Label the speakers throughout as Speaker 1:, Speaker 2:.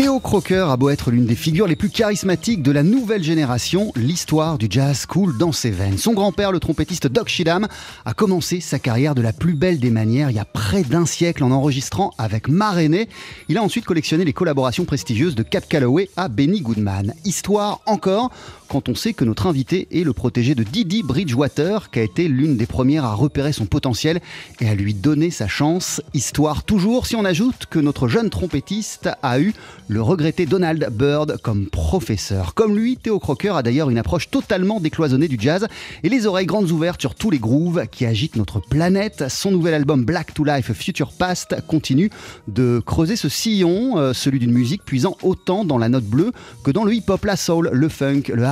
Speaker 1: Théo Crocker a beau être l'une des figures les plus charismatiques de la nouvelle génération, l'histoire du jazz coule dans ses veines. Son grand-père, le trompettiste Doc Shidam, a commencé sa carrière de la plus belle des manières il y a près d'un siècle en enregistrant avec Maréné. Il a ensuite collectionné les collaborations prestigieuses de Cap Calloway à Benny Goodman. Histoire encore quand on sait que notre invité est le protégé de Didi Bridgewater, qui a été l'une des premières à repérer son potentiel et à lui donner sa chance. Histoire toujours si on ajoute que notre jeune trompettiste a eu le regretté Donald Byrd comme professeur. Comme lui, Théo Crocker a d'ailleurs une approche totalement décloisonnée du jazz et les oreilles grandes ouvertes sur tous les grooves qui agitent notre planète. Son nouvel album Black to Life Future Past continue de creuser ce sillon, euh, celui d'une musique puisant autant dans la note bleue que dans le hip-hop, la soul, le funk, le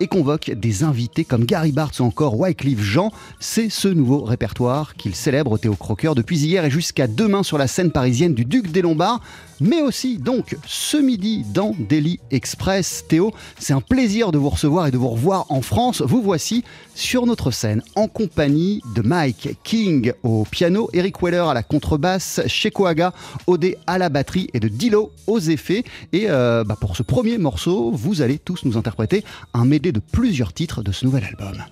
Speaker 1: Et convoque des invités comme Gary Bartz ou encore Wycliffe Jean. C'est ce nouveau répertoire qu'il célèbre Théo Crocker depuis hier et jusqu'à demain sur la scène parisienne du Duc des Lombards mais aussi donc ce midi dans Daily Express. Théo, c'est un plaisir de vous recevoir et de vous revoir en France. Vous voici sur notre scène en compagnie de Mike King au piano, Eric Weller à la contrebasse, Sheko Aga Odé à la batterie et de Dilo aux effets. Et euh, bah, pour ce premier morceau, vous allez tous nous interpréter un médé de plusieurs titres de ce nouvel album.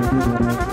Speaker 1: Ah,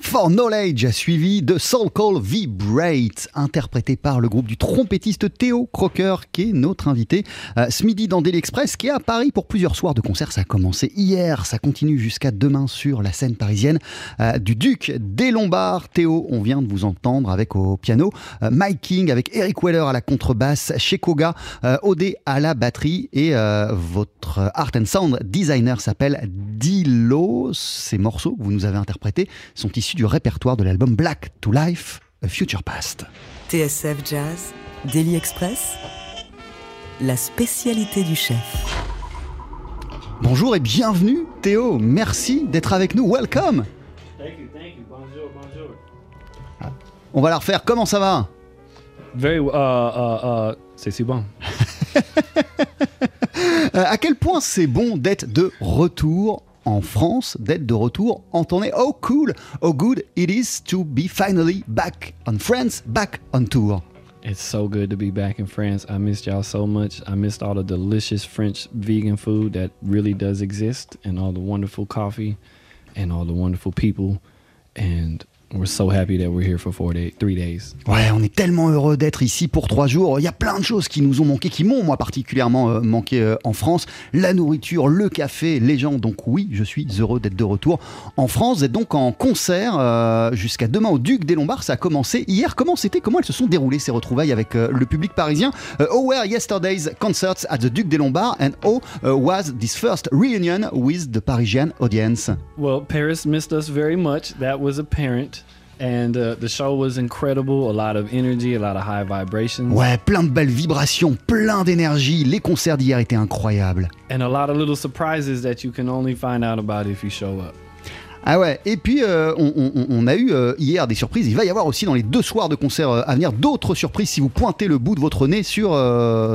Speaker 1: For Knowledge suivi de Soul Call Vibrate, interprété par le groupe du trompettiste Théo Crocker, qui est notre invité euh, ce midi dans Daily Express, qui est à Paris pour plusieurs soirs de concert. Ça a commencé hier, ça continue jusqu'à demain sur la scène parisienne euh, du Duc des Lombards. Théo, on vient de vous entendre avec au piano, euh, Mike King avec Eric Weller à la contrebasse, Shekoga, euh, Odé à la batterie et votre art and sound designer s'appelle Dilo. Ces morceaux que vous nous avez interprétés sont issus du répertoire de l'album Black to Life, A Future Past.
Speaker 2: TSF Jazz, Daily Express, la spécialité du chef.
Speaker 1: Bonjour et bienvenue Théo, merci d'être avec nous, welcome
Speaker 3: Thank you, thank you. Bonjour, bonjour.
Speaker 1: On va la refaire, comment ça va?
Speaker 3: Very, uh, uh, uh, c'est si bon.
Speaker 1: Euh, À quel point c'est bon d'être de retour en France, d'être de retour en tournée. Oh cool, oh good it is to be finally back on France, back on tour.
Speaker 3: It's so good to be back in France. I missed y'all so much. I missed all the delicious French vegan food that really does exist, and all the wonderful coffee, and all the wonderful people. And we're so happy that we're here for four day, three days.
Speaker 1: Ouais, on est tellement heureux d'être ici pour trois jours. Il y a plein de choses qui nous ont manqué, qui m'ont moi particulièrement euh, manqué euh, en France. La nourriture, le café, les gens. Donc oui, je suis heureux d'être de retour en France. Vous êtes donc en concert euh, jusqu'à demain au Duc des Lombards. Ça a commencé hier. Comment c'était Comment elles se sont déroulées ces retrouvailles avec euh, le public parisien? Euh, How were yesterday's concerts at the Duc des Lombards? And how uh, was this first reunion with the Parisian audience?
Speaker 3: Well, Paris missed us very much. That was apparent. And uh, the show was incredible. A lot of energy, a lot of high vibrations.
Speaker 1: Ouais, plein de belles vibrations, plein d'énergie. Les concerts d'hier étaient incroyables.
Speaker 3: and a lot of little surprises that you can only find out about if you show up.
Speaker 1: Ah ouais, et puis euh, on, a eu euh, hier des surprises. Il va y avoir aussi dans les deux soirs de concert euh, à venir d'autres surprises si vous pointez le bout de votre nez sur,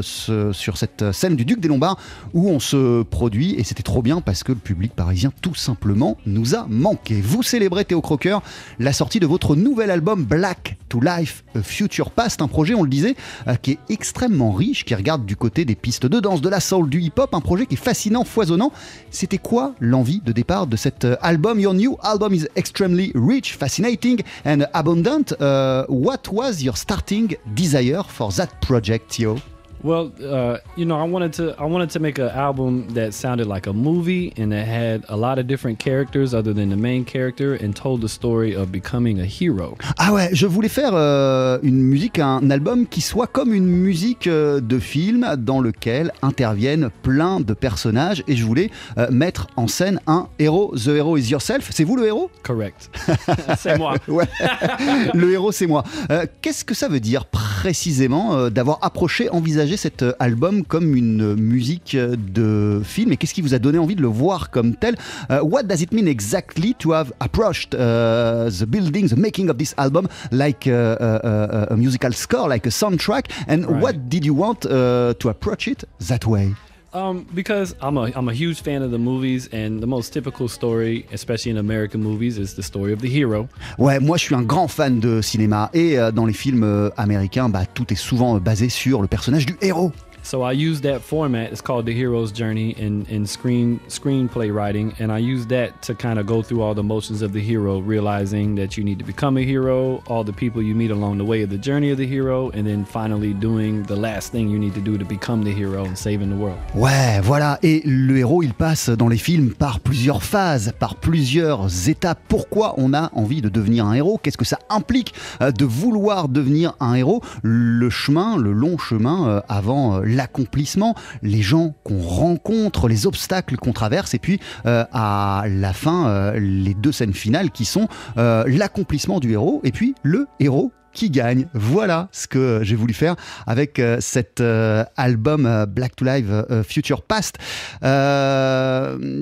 Speaker 1: sur cette scène du Duc des Lombards où on se produit. Et c'était trop bien parce que le public parisien tout simplement nous a manqué. Vous célébrez Théo Crocker la sortie de votre nouvel album Black to Life Future Past, un projet, on le disait, qui est extrêmement riche, qui regarde du côté des pistes de danse, de la soul, du hip-hop, un projet qui est fascinant, foisonnant. C'était quoi l'envie de départ de cet album Your new album is extremely rich, fascinating and abundant. Uh, what was your starting desire for that project, Theo?
Speaker 3: Well, uh, you know, I wanted to I wanted to make an album that sounded like a movie and that had a lot of different characters other than the main character and told the story of becoming a hero.
Speaker 1: Ah ouais, je voulais faire euh, une musique, un album qui soit comme une musique euh, de film dans lequel interviennent plein de personnages et je voulais euh, mettre en scène un héros. The hero is yourself. C'est vous le héros?
Speaker 3: Correct. C'est moi.
Speaker 1: Ouais, le héros c'est moi. Euh, Qu'est-ce que ça veut dire précisément euh, d'avoir approché, envisagé cet euh, album comme une musique euh, de film et qu'est-ce qui vous a donné envie de le voir comme tel? Euh, What does it mean exactly to have approached uh, the building, the making of this album like uh, uh, uh, a musical score, like a soundtrack? And
Speaker 3: Right.
Speaker 1: what did you want uh, to approach it that way?
Speaker 3: Um, because I'm a I'm a huge fan of the movies, and the most typical story, especially in American movies, is the story of the hero.
Speaker 1: Ouais, moi je suis un grand fan de cinéma et euh, dans les films euh, américains, bah, tout est souvent euh, basé sur le personnage du héros.
Speaker 3: So I use that format. It's called the hero's journey in, in screen screenplay writing, and I use that to kind of go through all the motions of the hero, realizing that you need to become a hero, all the people you meet along the way of the journey of the hero, and then finally doing the last thing you need to do to become the hero and saving the world.
Speaker 1: Ouais, voilà. Et le héros, il passe dans les films par plusieurs phases, par plusieurs étapes. Pourquoi on a envie de devenir un héros? Qu'est-ce que ça implique euh, de vouloir devenir un héros? Le chemin, le long chemin euh, avant euh, l'accomplissement, les gens qu'on rencontre, les obstacles qu'on traverse, et puis euh, à la fin, euh, les deux scènes finales qui sont euh, l'accomplissement du héros et puis le héros qui gagne. Voilà ce que j'ai voulu faire avec cet album Black to Live Future Past.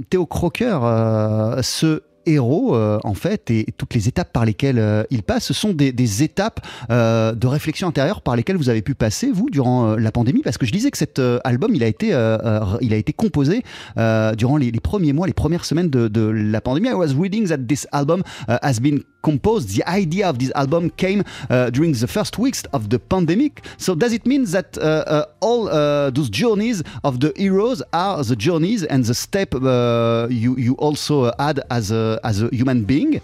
Speaker 1: Théo Crocker, ce héros, euh, en fait, et toutes les étapes par lesquelles euh, il passe, ce sont des, des étapes euh, de réflexion intérieure par lesquelles vous avez pu passer, vous, durant la pandémie, parce que je disais que cet album, il a été, il a été composé durant les, les premiers mois, les premières semaines de, la pandémie. I was reading that this album uh, has been composed. The idea of this album came uh, during the first weeks of the pandemic. So does it mean that uh, uh, all uh, those journeys of the heroes are the journeys and the step you you also had as a as a human being,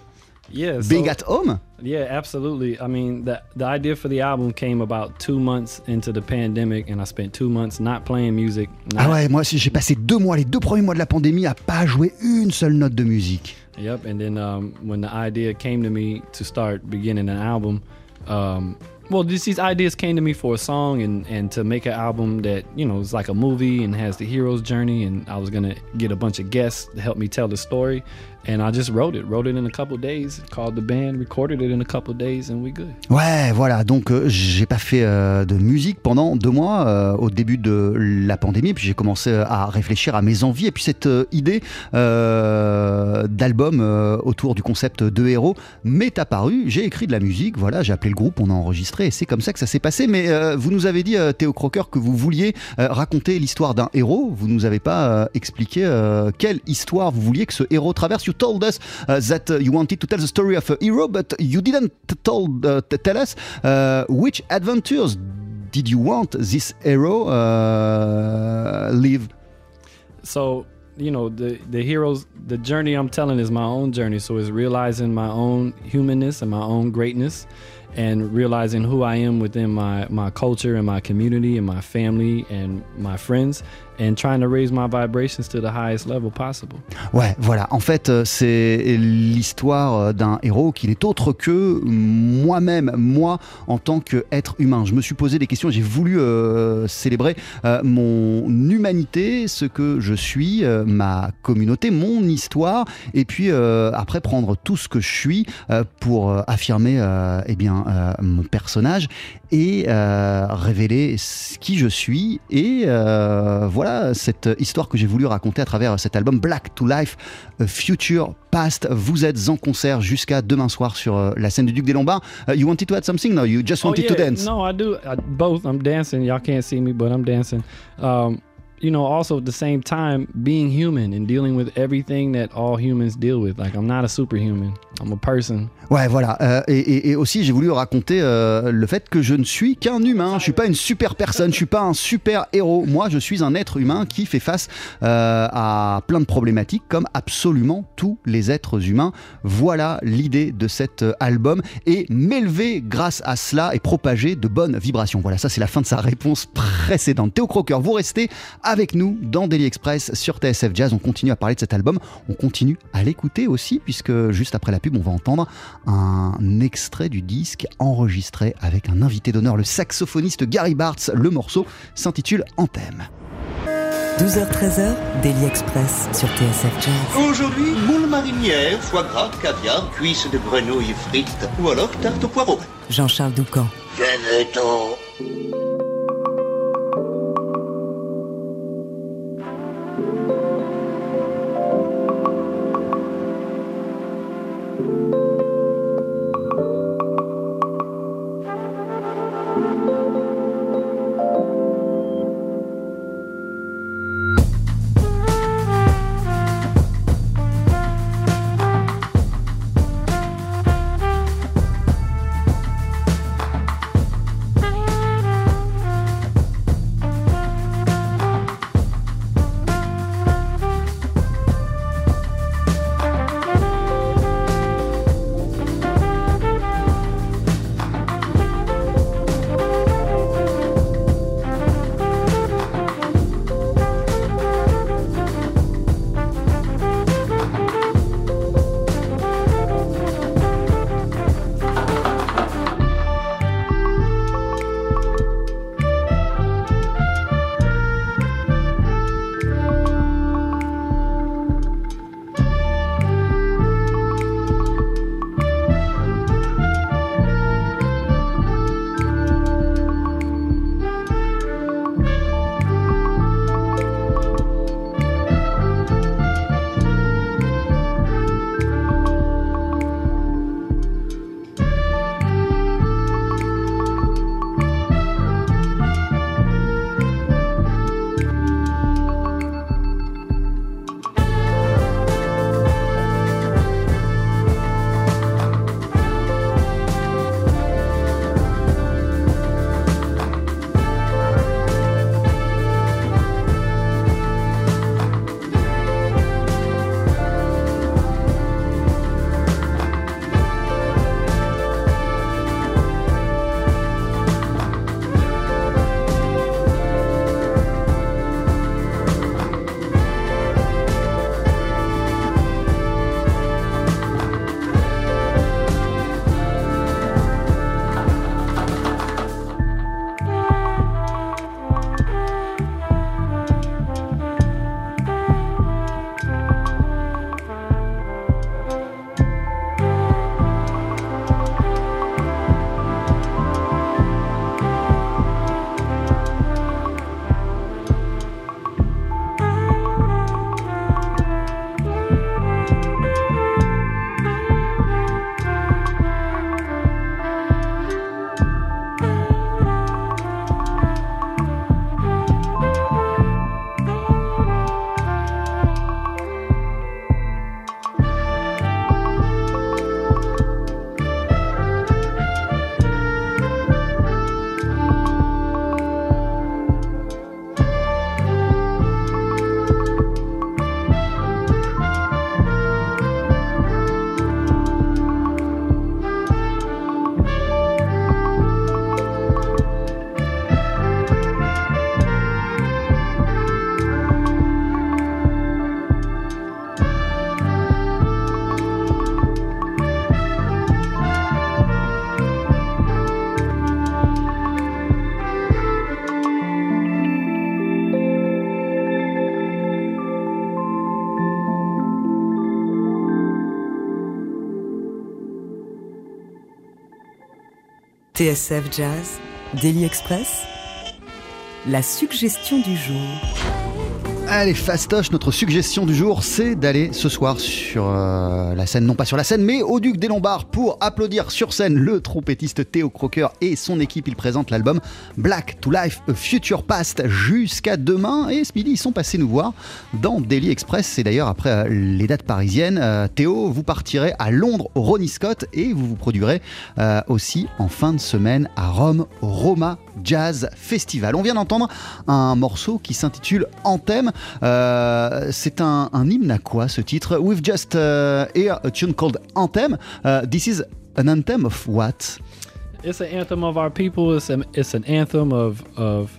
Speaker 3: Yeah.
Speaker 1: being
Speaker 3: so-
Speaker 1: at home?
Speaker 3: Yeah, absolutely. I mean, the the idea for the album came about two months into the pandemic, and I spent two months not playing music.
Speaker 1: Ah
Speaker 3: not-
Speaker 1: ouais, moi j'ai passé deux mois, les deux premiers mois de la pandémie à pas jouer une seule note de musique.
Speaker 3: Yep. And then um, when the idea came to me to start beginning an album, um, well, these, these ideas came to me for a song and, and to make an album that, you know, is like a movie and has the hero's journey. And I was going to get a bunch of guests to help me tell the story. And I just wrote it, wrote it in a couple days, called the band, recorded it in a couple days, and we good.
Speaker 1: Ouais, voilà. Donc, euh, j'ai pas fait euh, de musique pendant deux mois euh, au début de la pandémie. Puis j'ai commencé euh, à réfléchir à mes envies. Et puis cette euh, idée euh, d'album autour du concept de héros m'est apparue. J'ai écrit de la musique. Voilà, j'ai appelé le groupe, on a enregistré. Et c'est comme ça que ça s'est passé. Mais vous nous avez dit, Théo Crocker, que vous vouliez raconter l'histoire d'un héros. Vous nous avez pas expliqué quelle histoire vous vouliez que ce héros traverse. You told us uh, that uh, you wanted to tell the story of a hero, but you didn't told, uh, tell us which adventures did you want this hero live.
Speaker 3: so you know the the heroes the journey i'm telling is my own journey so it's realizing my own humanness and my own greatness and realizing who i am within my my culture and my community and my family and my friends and trying to raise my vibrations to the highest level possible
Speaker 1: Ouais, voilà. En fait, euh, c'est l'histoire euh, d'un héros qui n'est autre que moi-même, moi en tant qu'être humain. Je me suis posé des questions, j'ai voulu euh, célébrer euh, mon humanité, ce que je suis, euh, ma communauté, mon histoire, et puis euh, après prendre tout ce que je suis pour affirmer, eh bien, mon personnage et révéler qui je suis. Et euh, voilà cette histoire que j'ai voulu raconter à travers cet album Black to Life, Future Past. Vous êtes en concert jusqu'à demain soir sur euh, la scène du Duc des Lombards. Uh, you wanted to add something? No, you just wanted
Speaker 3: oh,
Speaker 1: to
Speaker 3: yeah.
Speaker 1: dance.
Speaker 3: No, I do. I, both. I'm dancing. Y'all can't see me, but I'm dancing. Um, you know, also at the same time, being human and dealing with everything that all humans deal with. Like, I'm not a superhuman. I'm a person.
Speaker 1: Ouais, voilà. Euh, et, et- aussi, j'ai voulu raconter euh, le fait que je ne suis qu'un humain. Je suis pas une super personne. Je suis pas un super héros. Moi, je suis un être humain qui fait face euh, à plein de problématiques, comme absolument tous les êtres humains. Voilà l'idée de cet euh, album et m'élever grâce à cela et propager de bonnes vibrations. Voilà, ça c'est la fin de sa réponse précédente. Théo Crocker, vous restez avec nous dans Daily Express sur TSF Jazz. On continue à parler de cet album. On continue à l'écouter aussi, puisque juste après la pub, on va entendre un extrait du disque enregistré avec un invité d'honneur, le saxophoniste Gary Bartz. Le morceau s'intitule Anthem.
Speaker 2: 12h-13h, Daily Express sur TSF Jazz.
Speaker 4: Aujourd'hui, moule marinière, foie gras, caviar, cuisses de grenouille frites ou alors tarte au poireau.
Speaker 2: Jean-Charles Doucan. TSF Jazz, Daily Express, la suggestion du jour.
Speaker 1: Allez, fastoche, notre suggestion du jour, c'est d'aller ce soir sur euh, la scène, non pas sur la scène, mais au Duc des Lombards pour applaudir sur scène le trompettiste Théo Crocker et son équipe. Il présente l'album Black to Life, Future Past jusqu'à demain. Et ce midi, ils sont passés nous voir dans Daily Express. C'est d'ailleurs après euh, les dates parisiennes. Euh, Théo, vous partirez à Londres Ronnie Scott et vous vous produirez aussi en fin de semaine à Rome Roma Jazz Festival. On vient d'entendre un morceau qui s'intitule Anthem. Euh, c'est un, un, hymne à quoi ce titre? We've just uh, a tune called Anthem. Uh, this is an anthem of what?
Speaker 3: It's an anthem of our people. It's an, anthem of, of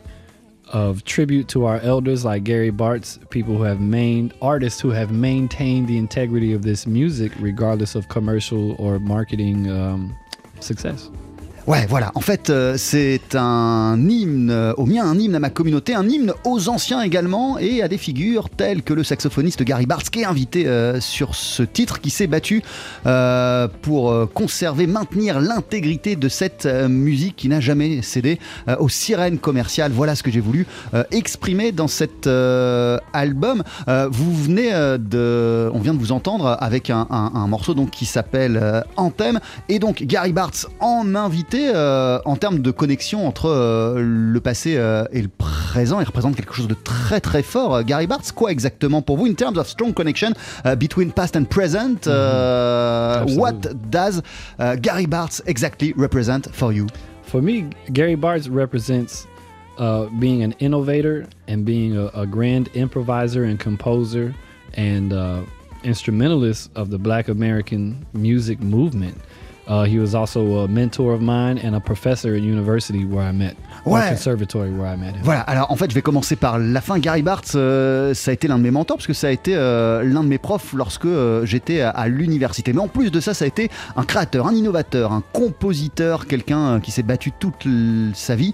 Speaker 3: of tribute to our elders like Gary Bartz, people who have main artists who have maintained the integrity of this music regardless of commercial or marketing um, success.
Speaker 1: Ouais, voilà. En fait, euh, c'est un hymne au mien, un hymne à ma communauté, un hymne aux anciens également et à des figures telles que le saxophoniste Gary Bartz, qui est invité euh, sur ce titre, qui s'est battu euh, pour conserver, maintenir l'intégrité de cette musique qui n'a jamais cédé aux sirènes commerciales. Voilà ce que j'ai voulu exprimer dans cet album. vous venez de, on vient de vous entendre avec un, un morceau donc qui s'appelle Anthem et donc Gary Bartz en invité euh, en termes de connexion entre euh, le passé euh, et le présent. Il représente quelque chose de très très fort. Gary Bartz, quoi exactement pour vous in terms of strong connection between past and present? Mm-hmm. what does Gary Bartz exactly represent for you?
Speaker 3: For me, Gary Bartz represents uh, being an innovator and being a, a grand improviser and composer and uh, instrumentalist of the Black American music movement. Uh, he was also a mentor of mine and a professor at university where I met. Ouais. Conservatory where I met him.
Speaker 1: Voilà, alors en fait, je vais commencer par la fin. Gary Bartz, euh, ça a été l'un de mes mentors parce que ça a été euh, l'un de mes profs lorsque euh, j'étais à, l'université. Mais en plus de ça, ça a été un créateur, un innovateur, un compositeur, quelqu'un qui s'est battu toute sa vie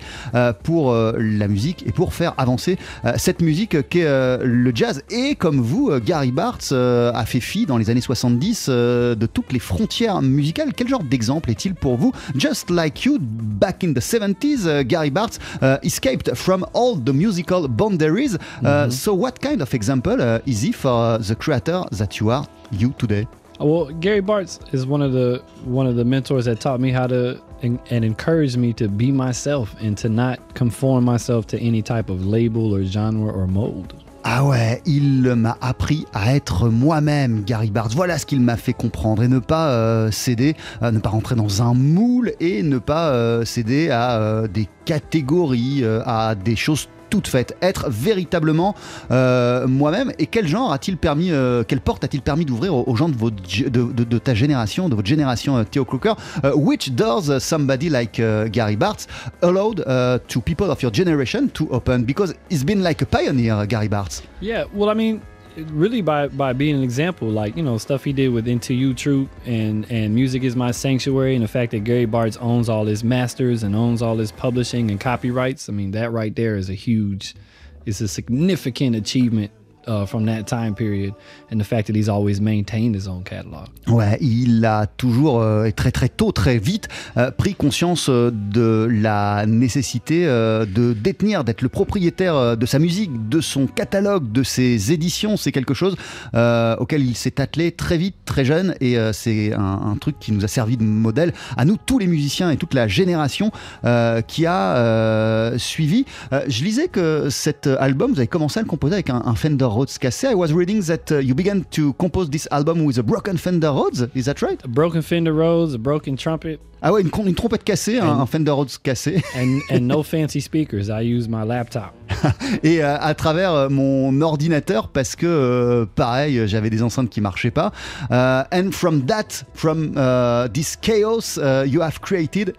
Speaker 1: pour la musique et pour faire avancer cette musique qu'est le jazz. Et comme vous, Gary Bartz a fait fi dans les années 70 de toutes les frontières musicales. Quel genre d'exemple est-il pour vous Just like you, back in the 70s, uh, Gary Bartz uh, escaped from all the musical boundaries. Uh, mm-hmm. So, what kind of example is he for the creator that you are you today?
Speaker 3: Well, Gary Bartz is one of the one of the mentors that taught me how to and, and, encouraged me to be myself and to not conform myself to any type of label or genre or mold.
Speaker 1: Ah ouais, il m'a appris à être moi-même, Gary Bartz. Voilà ce qu'il m'a fait comprendre et ne pas euh, céder, euh, ne pas rentrer dans un moule et ne pas euh, céder à des catégories, à des choses toute faite, être véritablement euh, moi-même. Et quel genre a-t-il permis, euh, quelle porte a-t-il permis d'ouvrir aux, gens de, votre, de, ta génération, de votre génération, euh, Theo Crooker Which doors somebody like Gary Bartz allowed to people of your generation to open? Because he's been like a pioneer, Gary Bartz.
Speaker 3: Yeah, well, I mean, really by by being an example, like you know stuff he did with Into You Troop and and Music Is My Sanctuary, and the fact that Gary Bartz owns all his masters and owns all his publishing and copyrights. I mean, that right there is a huge, it's a significant achievement uh, from that time period and the fact that he's always maintained his own catalog.
Speaker 1: Ouais, il a toujours euh, très très tôt, très vite euh, pris conscience euh, de la nécessité de détenir, d'être le propriétaire de sa musique, de son catalogue, de ses éditions. C'est quelque chose auquel il s'est attelé très vite, très jeune et c'est un, un, truc qui nous a servi de modèle à nous tous les musiciens et toute la génération qui a suivi. je lisais que cet album, vous avez commencé à le composer avec un, un Fender Rhodes cassé. I was reading that uh, you began to compose this album with a broken Fender Rhodes. Is that right?
Speaker 3: A broken Fender Rhodes, a broken trumpet.
Speaker 1: Ah ouais, une, une trompette cassée, and, un, Fender Rhodes cassé.
Speaker 3: And, and no fancy speakers. I use my laptop.
Speaker 1: Et euh, à travers euh, mon ordinateur parce que euh, pareil, j'avais des enceintes qui marchaient pas. Uh, and from that, from uh, this chaos, uh, you have created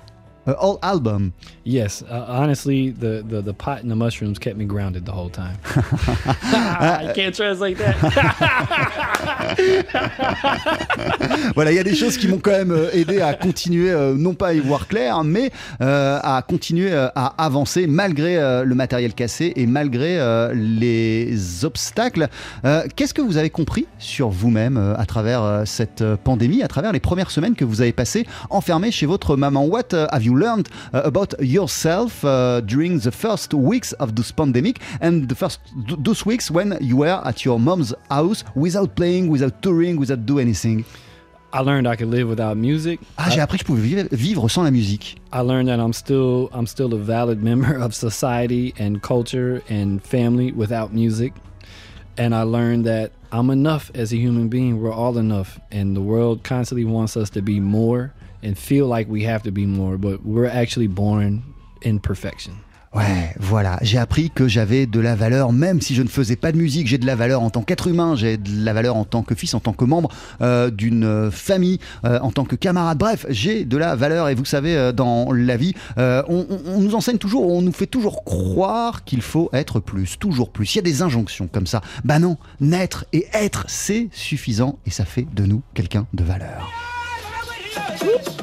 Speaker 1: a whole album.
Speaker 3: Yes, uh, honestly, the, the the pot and the mushrooms kept me grounded the whole time. I can't translate that.
Speaker 1: voilà, il y a des choses qui m'ont quand même euh, aidé à continuer, euh, non pas à y voir clair, mais euh, à continuer à avancer malgré le matériel cassé et malgré les obstacles. Qu'est-ce que vous avez compris sur vous-même à travers cette pandémie, à travers les premières semaines que vous avez passées enfermé chez votre maman What have you you learned uh, about yourself uh, during the first weeks of this pandemic and the first those weeks when you were at your mom's house without playing, without touring, without do anything?
Speaker 3: I learned I could live without music.
Speaker 1: Ah, j'ai appris que je pouvais vivre, vivre sans la musique.
Speaker 3: I learned that I'm still I'm still a valid member of society and culture and family without music. And I learned that I'm enough as a human being. We're all enough. And the world constantly wants us to be more and feel like we have to be more, but we're actually born in perfection.
Speaker 1: Ouais, voilà, j'ai appris que j'avais de la valeur, même si je ne faisais pas de musique, j'ai de la valeur en tant qu'être humain, j'ai de la valeur en tant que fils, en tant que membre euh, d'une famille, euh, en tant que camarade, bref, j'ai de la valeur et vous savez, euh, dans la vie, on, nous enseigne toujours, on nous fait toujours croire qu'il faut être plus, toujours plus. Il y a des injonctions comme ça. Bah non, naître et être, c'est suffisant et ça fait de nous quelqu'un de valeur. Sweet.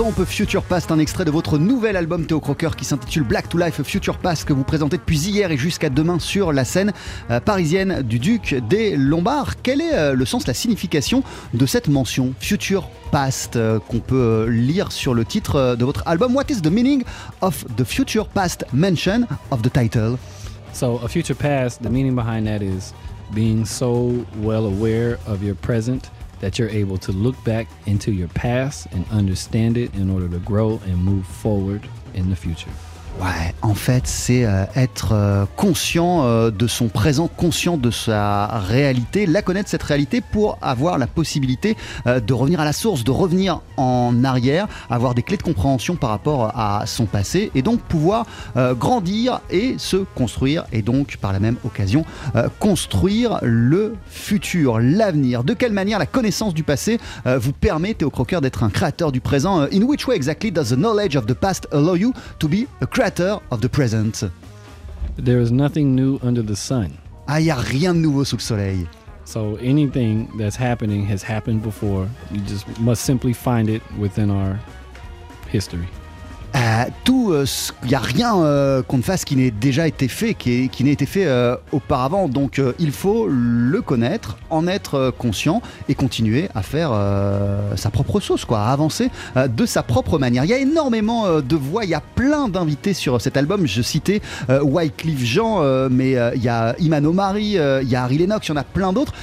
Speaker 1: Future Past, un extrait de votre nouvel album Théo Crocker qui s'intitule Black to Life Future Past que vous présentez depuis hier et jusqu'à demain sur la scène euh, parisienne du Duc des Lombards. Quel est euh, le sens, la signification de cette mention Future Past euh, qu'on peut lire sur le titre de votre album What is the meaning of the Future Past mention of the title?
Speaker 3: So, a future past, the meaning behind that is being so well aware of your present that you're able to look back into your past and understand it in order to grow and move forward in the future.
Speaker 1: Ouais, en fait, c'est euh, être euh, conscient euh, de son présent, conscient de sa réalité, la connaître cette réalité pour avoir la possibilité de revenir à la source, de revenir en arrière, avoir des clés de compréhension par rapport à son passé et donc pouvoir grandir et se construire et donc par la même occasion construire le futur, l'avenir. De quelle manière la connaissance du passé vous permet, Théo Crocker, d'être un créateur du présent? In which way exactly does the knowledge of the past allow you to be a creator of the present.
Speaker 3: There is nothing new under the sun.
Speaker 1: Ah, il n'y a rien de nouveau sous le soleil.
Speaker 3: So anything that's happening has happened before. You just must simply find it within our history.
Speaker 1: Euh, tout, il euh, n'y a rien euh, qu'on ne fasse qui n'ait déjà été fait, qui, n'ait été fait auparavant. Donc il faut le connaître, en être conscient et continuer à faire sa propre sauce, quoi, à avancer de sa propre manière. Il y a énormément de voix, il y a plein d'invités sur cet album. Je citais Wycliffe Jean, mais il y a Iman Omari, il y a Harry Lennox, il y en a plein d'autres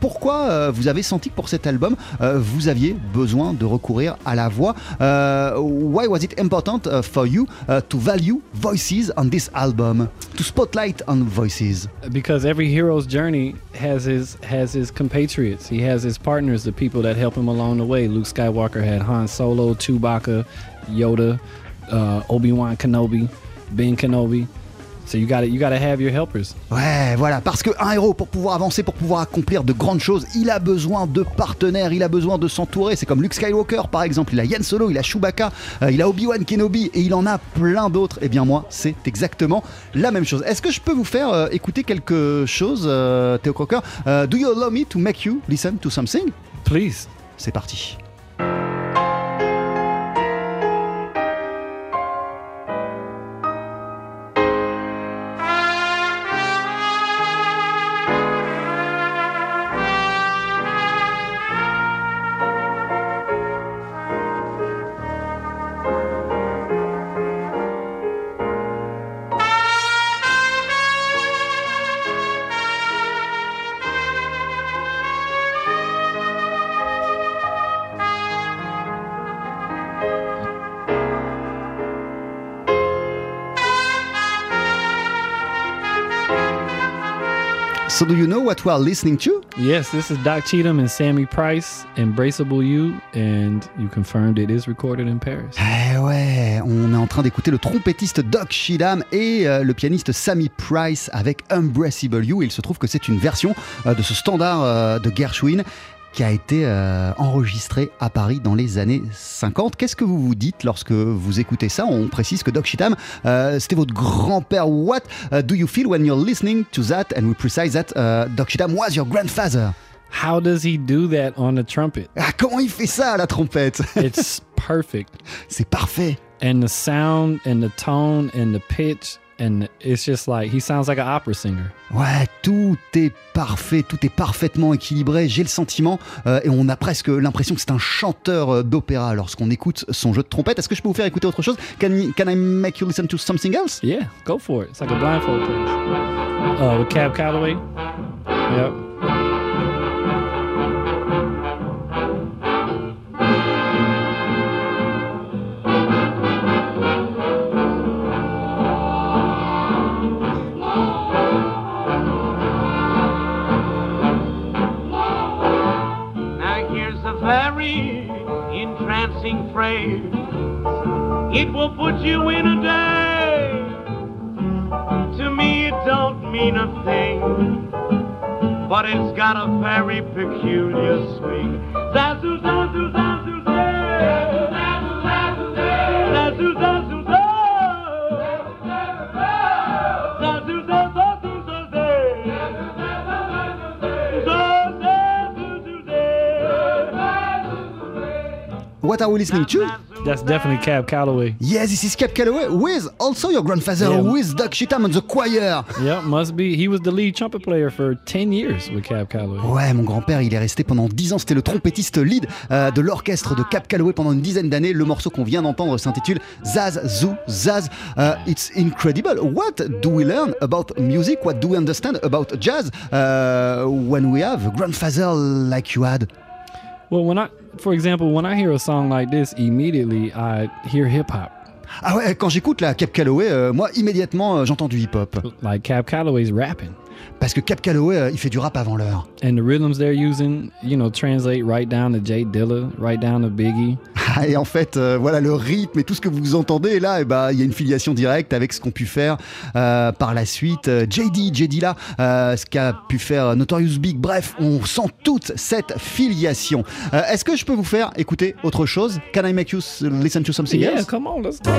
Speaker 1: pourquoi euh, vous avez senti que pour cet album, euh, vous aviez besoin de recourir à la voix? Euh, Why was it important for you to value voices on this album, to spotlight on voices?
Speaker 3: because every hero's journey has his has his compatriots. He has his partners, the people that help him along the way. Luke Skywalker had Han Solo, Chewbacca, Yoda, uh, Obi Wan Kenobi, Ben Kenobi. So you got to you have your helpers.
Speaker 1: Ouais, voilà, parce qu'un héros, pour pouvoir avancer, pour pouvoir accomplir de grandes choses, il a besoin de partenaires, il a besoin de s'entourer. C'est comme Luke Skywalker, par exemple. Il a Yann Solo, il a Chewbacca, euh, il a Obi-Wan Kenobi, et il en a plein d'autres. Eh bien, moi, c'est exactement la même chose. Est-ce que je peux vous faire euh, écouter quelque chose, euh, Théo Crocker? Euh, Do you allow me to make you listen to something?
Speaker 3: Please.
Speaker 1: C'est parti. So do you know what we are listening to?
Speaker 3: Yes, this is Doc Cheatham and Sammy Price, Embraceable You, and you confirmed it is recorded in Paris.
Speaker 1: Eh ouais, on est en train d'écouter le trompettiste Doc Sheedham et euh, le pianiste Sammy Price avec Embraceable You. Il se trouve que c'est une version euh, de ce standard euh, de Gershwin qui a été euh, enregistré à Paris dans les années 50. Qu'est-ce que vous vous dites lorsque vous écoutez ça? On précise que Doc Sheedham, euh, c'était votre grand-père. What uh, do you feel when you're listening to that? And we precise that uh, Doc Sheedham was your grandfather?
Speaker 3: How does he do that on the trumpet?
Speaker 1: Ah, comment il fait ça à la trompette?
Speaker 3: It's perfect.
Speaker 1: C'est parfait.
Speaker 3: And the sound and the tone and the pitch and it's just like he sounds like an opera singer.
Speaker 1: Ouais, tout est parfait, tout est parfaitement équilibré. J'ai le sentiment, euh, et on a presque l'impression que c'est un chanteur euh, d'opéra lorsqu'on écoute son jeu de trompette. Est-ce que je peux vous faire écouter autre chose? Can, can I make you listen to something else?
Speaker 3: Yeah, go for it. It's like a blindfold test. Uh, with Cab Calloway? Yep.
Speaker 5: A very entrancing phrase. It will put you in a daze. To me it don't mean a thing, but it's got a very peculiar swing. Zazu, zazu, zazu, zay.
Speaker 1: What are we listening to?
Speaker 3: That's definitely Cab Calloway.
Speaker 1: Yes, this is Cap Calloway with also your grandfather,
Speaker 3: Yeah.
Speaker 1: with Doc Sheetam on the choir.
Speaker 3: Yep, must be. He was the lead trumpet player for 10 years with Cab Calloway.
Speaker 1: Ouais, mon grand-père, il est resté pendant 10 ans. C'était le trompettiste lead euh, de l'orchestre de Cap Calloway pendant une dizaine d'années. Le morceau qu'on vient d'entendre s'intitule Zaz Zoo Zaz. Uh, it's incredible. What do we learn about music? What do we understand about jazz uh, when we have a grandfather like you had?
Speaker 3: Well, when I, for example, when I hear a song like this, immediately I hear hip hop.
Speaker 1: Ah ouais, quand j'écoute la Cap Calloway, euh, moi immédiatement euh, j'entends du hip-hop.
Speaker 3: Like Cab Calloway's rapping.
Speaker 1: Parce que Cap Calloway, euh, il fait du rap avant l'heure.
Speaker 3: And the rhythms they're using, you know, translate right down to Jay Dilla, right down to Biggie.
Speaker 1: Ah, Et en fait, euh, voilà le rythme et tout ce que vous entendez là, et bah, il y a une filiation directe avec ce qu'ont pu faire euh, par la suite JD, JD là, euh, ce qu'a pu faire Notorious Big. Bref, on sent toute cette filiation. Est-ce que je peux vous faire écouter autre chose? Can I make you listen to something
Speaker 3: Yeah,
Speaker 1: else
Speaker 3: come on, let's go.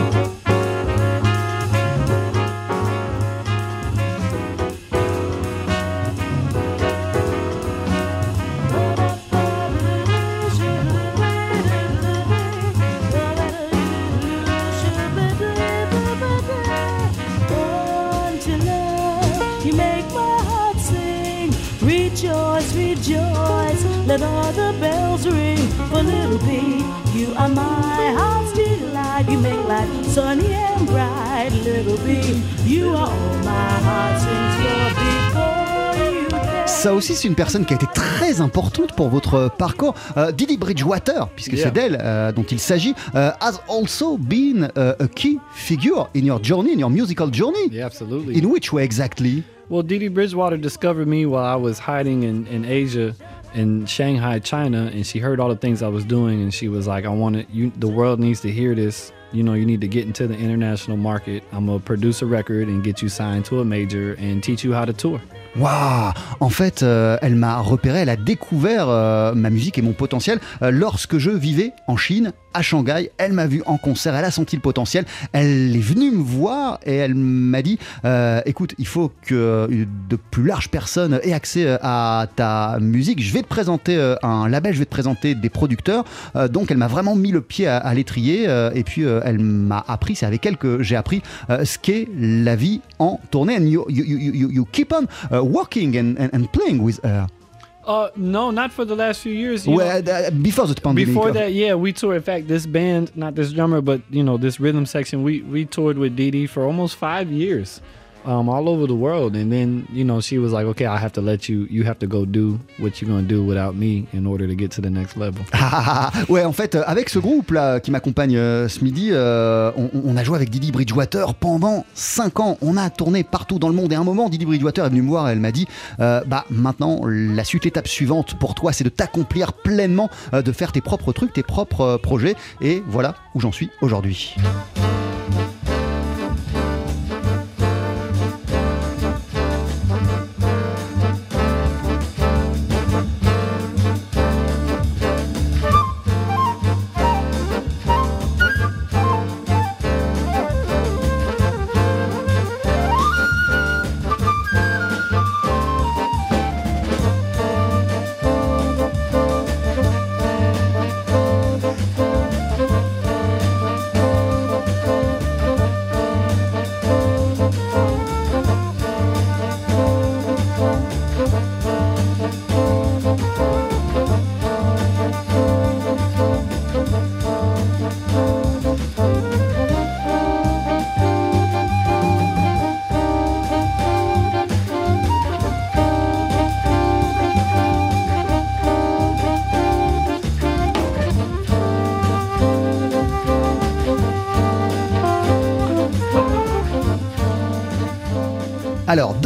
Speaker 6: Let all the bells ring. For little B, you are my heart's delight. You make life sunny and bright. Little B, you are all my heart sings for.
Speaker 1: Ça aussi, c'est une personne qui a été très importante pour votre parcours. Euh, Didi Bridgewater, puisque
Speaker 3: Yeah.
Speaker 1: c'est d'elle euh, dont il s'agit, euh, has also been uh, a key figure in your journey, in your musical journey.
Speaker 3: Yeah, absolutely.
Speaker 1: In which way exactly?
Speaker 3: Well, Dee Bridgewater discovered me while I was hiding in, in Asia, in Shanghai, China, and she heard all the things I was doing, and she was like, "I want it. You, the world needs to hear this. You know, you need to get into the international market. I'm gonna produce a record and get you signed to a major and teach you how to tour."
Speaker 1: Waouh En fait, euh, elle m'a repéré, elle a découvert euh, ma musique et mon potentiel euh, lorsque je vivais en Chine, à Shanghai. Elle m'a vu en concert, elle a senti le potentiel. Elle est venue me voir et elle m'a dit euh, écoute, il faut que euh, de plus larges personnes aient accès euh, à ta musique. Je vais te présenter un label, je vais te présenter des producteurs. Donc, elle m'a vraiment mis le pied à, l'étrier et puis elle m'a appris, c'est avec elle que j'ai appris ce qu'est la vie en tournée. And you, keep on uh, and playing with her.
Speaker 3: Uh, no, not for the last few years. you know.
Speaker 1: Uh, before the pandemic.
Speaker 3: Before that, yeah, we toured. In fact, this band, not this drummer, but you know, this rhythm section, we we toured with Dee Dee for almost five years, um, all over the world. And then, you know, she was like, "Okay, I have to let you. You have to go do what you're gonna do without me in order to get to the next level."
Speaker 1: Ouais, en fait, avec ce groupe là qui m'accompagne euh, ce midi, euh, on, a joué avec Didi Bridgewater pendant 5 ans. On a tourné partout dans le monde et à un moment, Didi Bridgewater est venue me voir et elle m'a dit euh, Bah maintenant, la suite, l'étape suivante pour toi, c'est de t'accomplir pleinement, de faire tes propres trucs, tes propres projets. Et voilà où j'en suis aujourd'hui.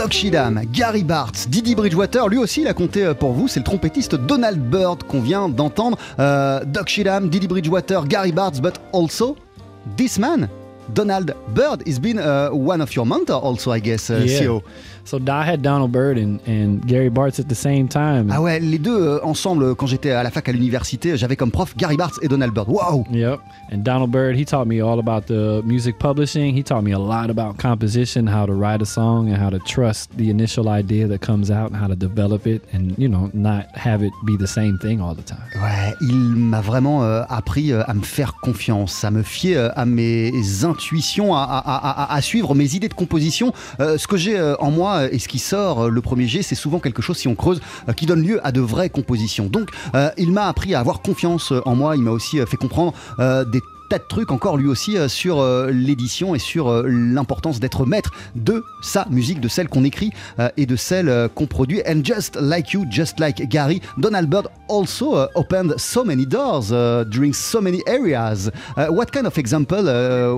Speaker 1: Doc Shidam, Gary Bartz, Didi Bridgewater, lui aussi il a compté euh, pour vous, c'est le trompettiste Donald Byrd qu'on vient d'entendre. Euh, Doc Shidam, Didi Bridgewater, Gary Bartz, but also this man, Donald Byrd, has been uh, one of your mentors also, I guess, uh,
Speaker 3: Yeah.
Speaker 1: CEO.
Speaker 3: So I had Donald Byrd and, and Gary Bartz at the same time.
Speaker 1: Ah ouais, les deux euh, ensemble, quand j'étais à la fac à l'université, j'avais comme prof Gary Bartz et Donald Byrd. Waouh
Speaker 3: Yep. And Donald Byrd, he taught me all about the music publishing. He taught me a lot about composition, how to write a song, and how to trust the initial idea that comes out and how to develop it and, you know, not have it be the same thing all the time.
Speaker 1: Ouais, il m'a vraiment euh, appris euh, à me faire confiance, à me fier à mes intuitions, à, suivre mes idées de composition. Euh, ce que j'ai euh, en moi et ce qui sort, euh, le premier jet, c'est souvent quelque chose, si on creuse, qui donne lieu à de vraies compositions. Donc, il m'a appris à avoir confiance en moi. Il m'a aussi fait comprendre des tas de trucs encore lui aussi euh, sur euh, l'édition et sur euh, l'importance d'être maître de sa musique, de celle qu'on écrit et de celle qu'on produit. And just like you, just like Gary, Donald Byrd also opened so many doors uh, during so many areas. Uh, what kind of example uh,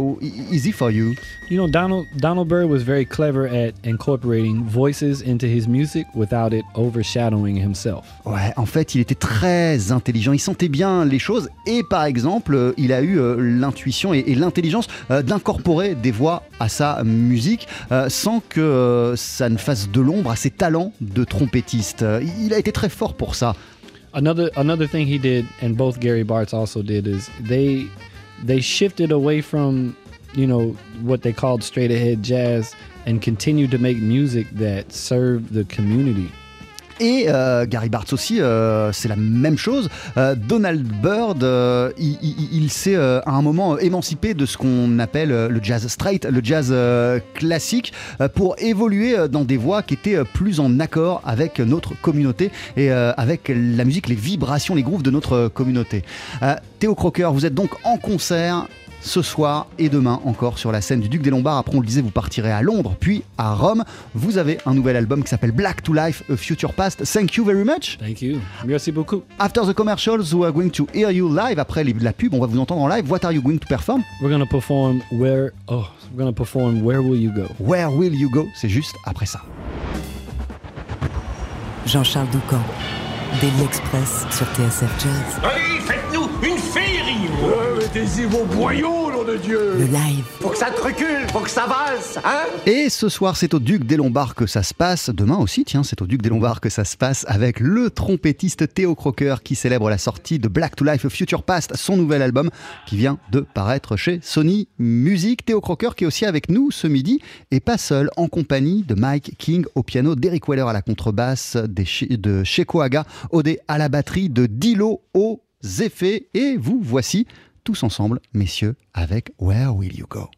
Speaker 1: is he for you?
Speaker 3: You know, Donald Donald Byrd was very clever at incorporating voices into his music without it overshadowing himself.
Speaker 1: Ouais, en fait, il était très intelligent, il sentait bien les choses et par exemple, il a eu l'intuition et, l'intelligence euh, d'incorporer des voix à sa musique euh, sans que euh, ça ne fasse de l'ombre à ses talents de trompettiste. Il a été très fort pour ça.
Speaker 3: Another another thing he did, and both Gary Bartz also did, is they they shifted away from you know what they called straight ahead jazz and continued to make music that served the community.
Speaker 1: Et euh, Gary Bartz aussi, euh, c'est la même chose. Euh, Donald Byrd, il, il- s'est à un moment émancipé de ce qu'on appelle le jazz straight, le jazz classique, pour évoluer dans des voies qui étaient plus en accord avec notre communauté et avec la musique, les vibrations, les grooves de notre communauté. Théo Crocker, vous êtes donc en concert ce soir et demain encore sur la scène du Duc des Lombards. Après, on le disait, vous partirez à Londres, puis à Rome. Vous avez un nouvel album qui s'appelle Black to Life, A Future Past. Thank you very much.
Speaker 3: Thank you. Merci beaucoup.
Speaker 1: After the commercials, we are going to hear you live. Après les- la pub, on va vous entendre en live. What are you going to perform?
Speaker 3: We're gonna perform where oh we're gonna perform Where Will You Go?
Speaker 1: Where will you go? C'est juste après ça.
Speaker 2: Jean-Charles Doucan, Daily Express sur TSF Jazz.
Speaker 7: Allez, faites-nous une féerie Mettez-y vos boyaux, nom de Dieu
Speaker 2: Le live.
Speaker 8: Faut que ça te recule, faut que ça valse, hein
Speaker 1: Et ce soir, c'est au Duc des Lombards que ça se passe. Demain aussi, tiens, c'est au Duc des Lombards que ça se passe avec le trompettiste Théo Crocker qui célèbre la sortie de Black to Life Future Past, son nouvel album qui vient de paraître chez Sony Music. Théo Crocker qui est aussi avec nous ce midi et pas seul, en compagnie de Mike King au piano, d'Eric Weller à la contrebasse, de Sheko Haga, Odé à la batterie, de Dilo aux effets. Et vous voici tous ensemble, messieurs, avec
Speaker 9: Where Will You Go?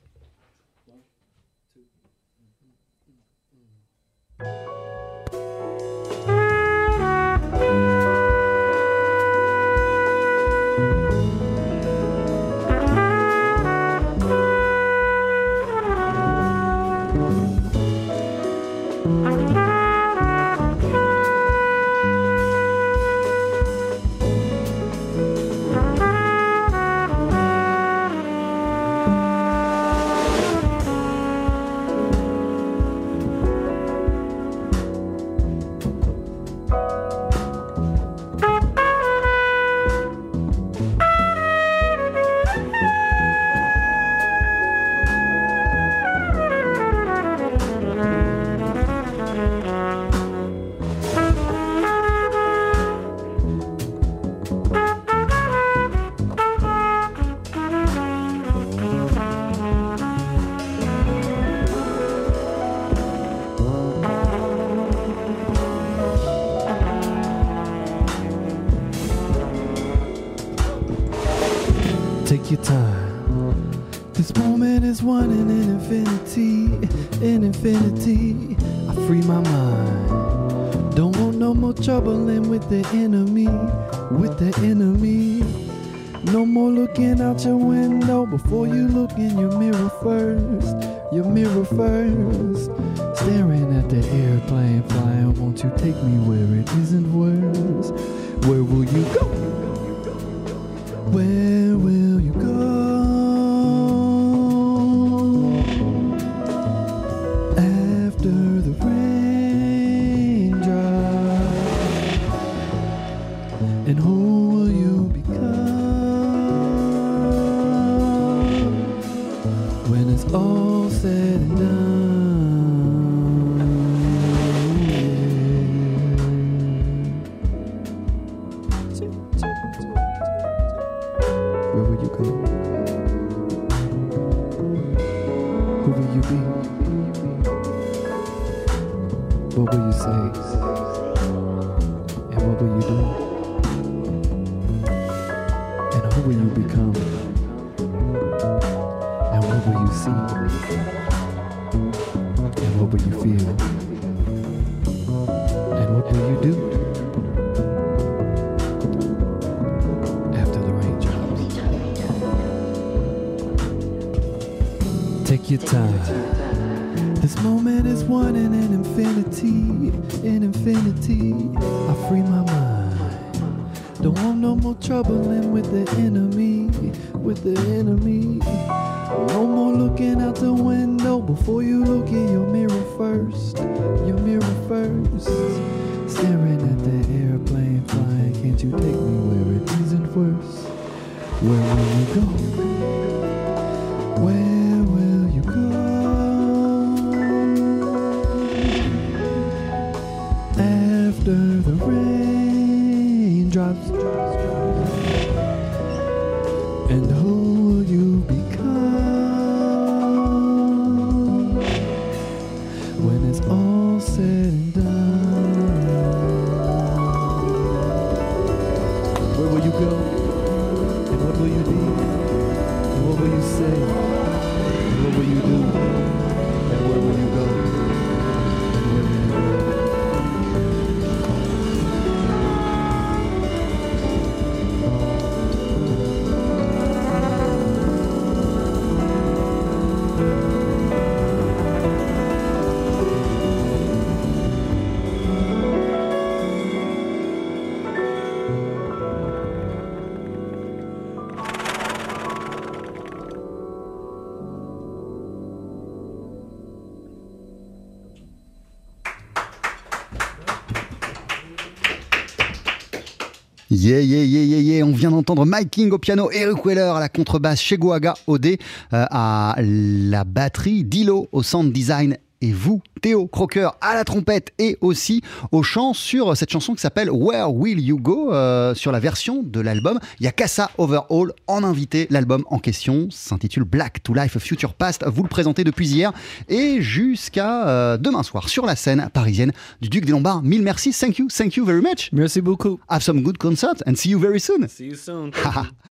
Speaker 1: Yeah, yeah, yeah, yeah, yeah. On vient d'entendre Mike King au piano, Eric Weller à la contrebasse, Cheguaga Odé euh, à la batterie, Dilo au sound design et vous, Théo Crocker, à la trompette et aussi au chant sur cette chanson qui s'appelle Where Will You Go euh, sur la version de l'album. Il y a Kassa Overhaul en invité. L'album en question s'intitule Black to Life Future Past. Vous le présentez depuis hier et jusqu'à euh, demain soir sur la scène parisienne du Duc des Lombards. Mille merci. Thank you. Thank you very much.
Speaker 3: Merci beaucoup.
Speaker 1: Have some good concert and see you very soon.
Speaker 3: See you soon.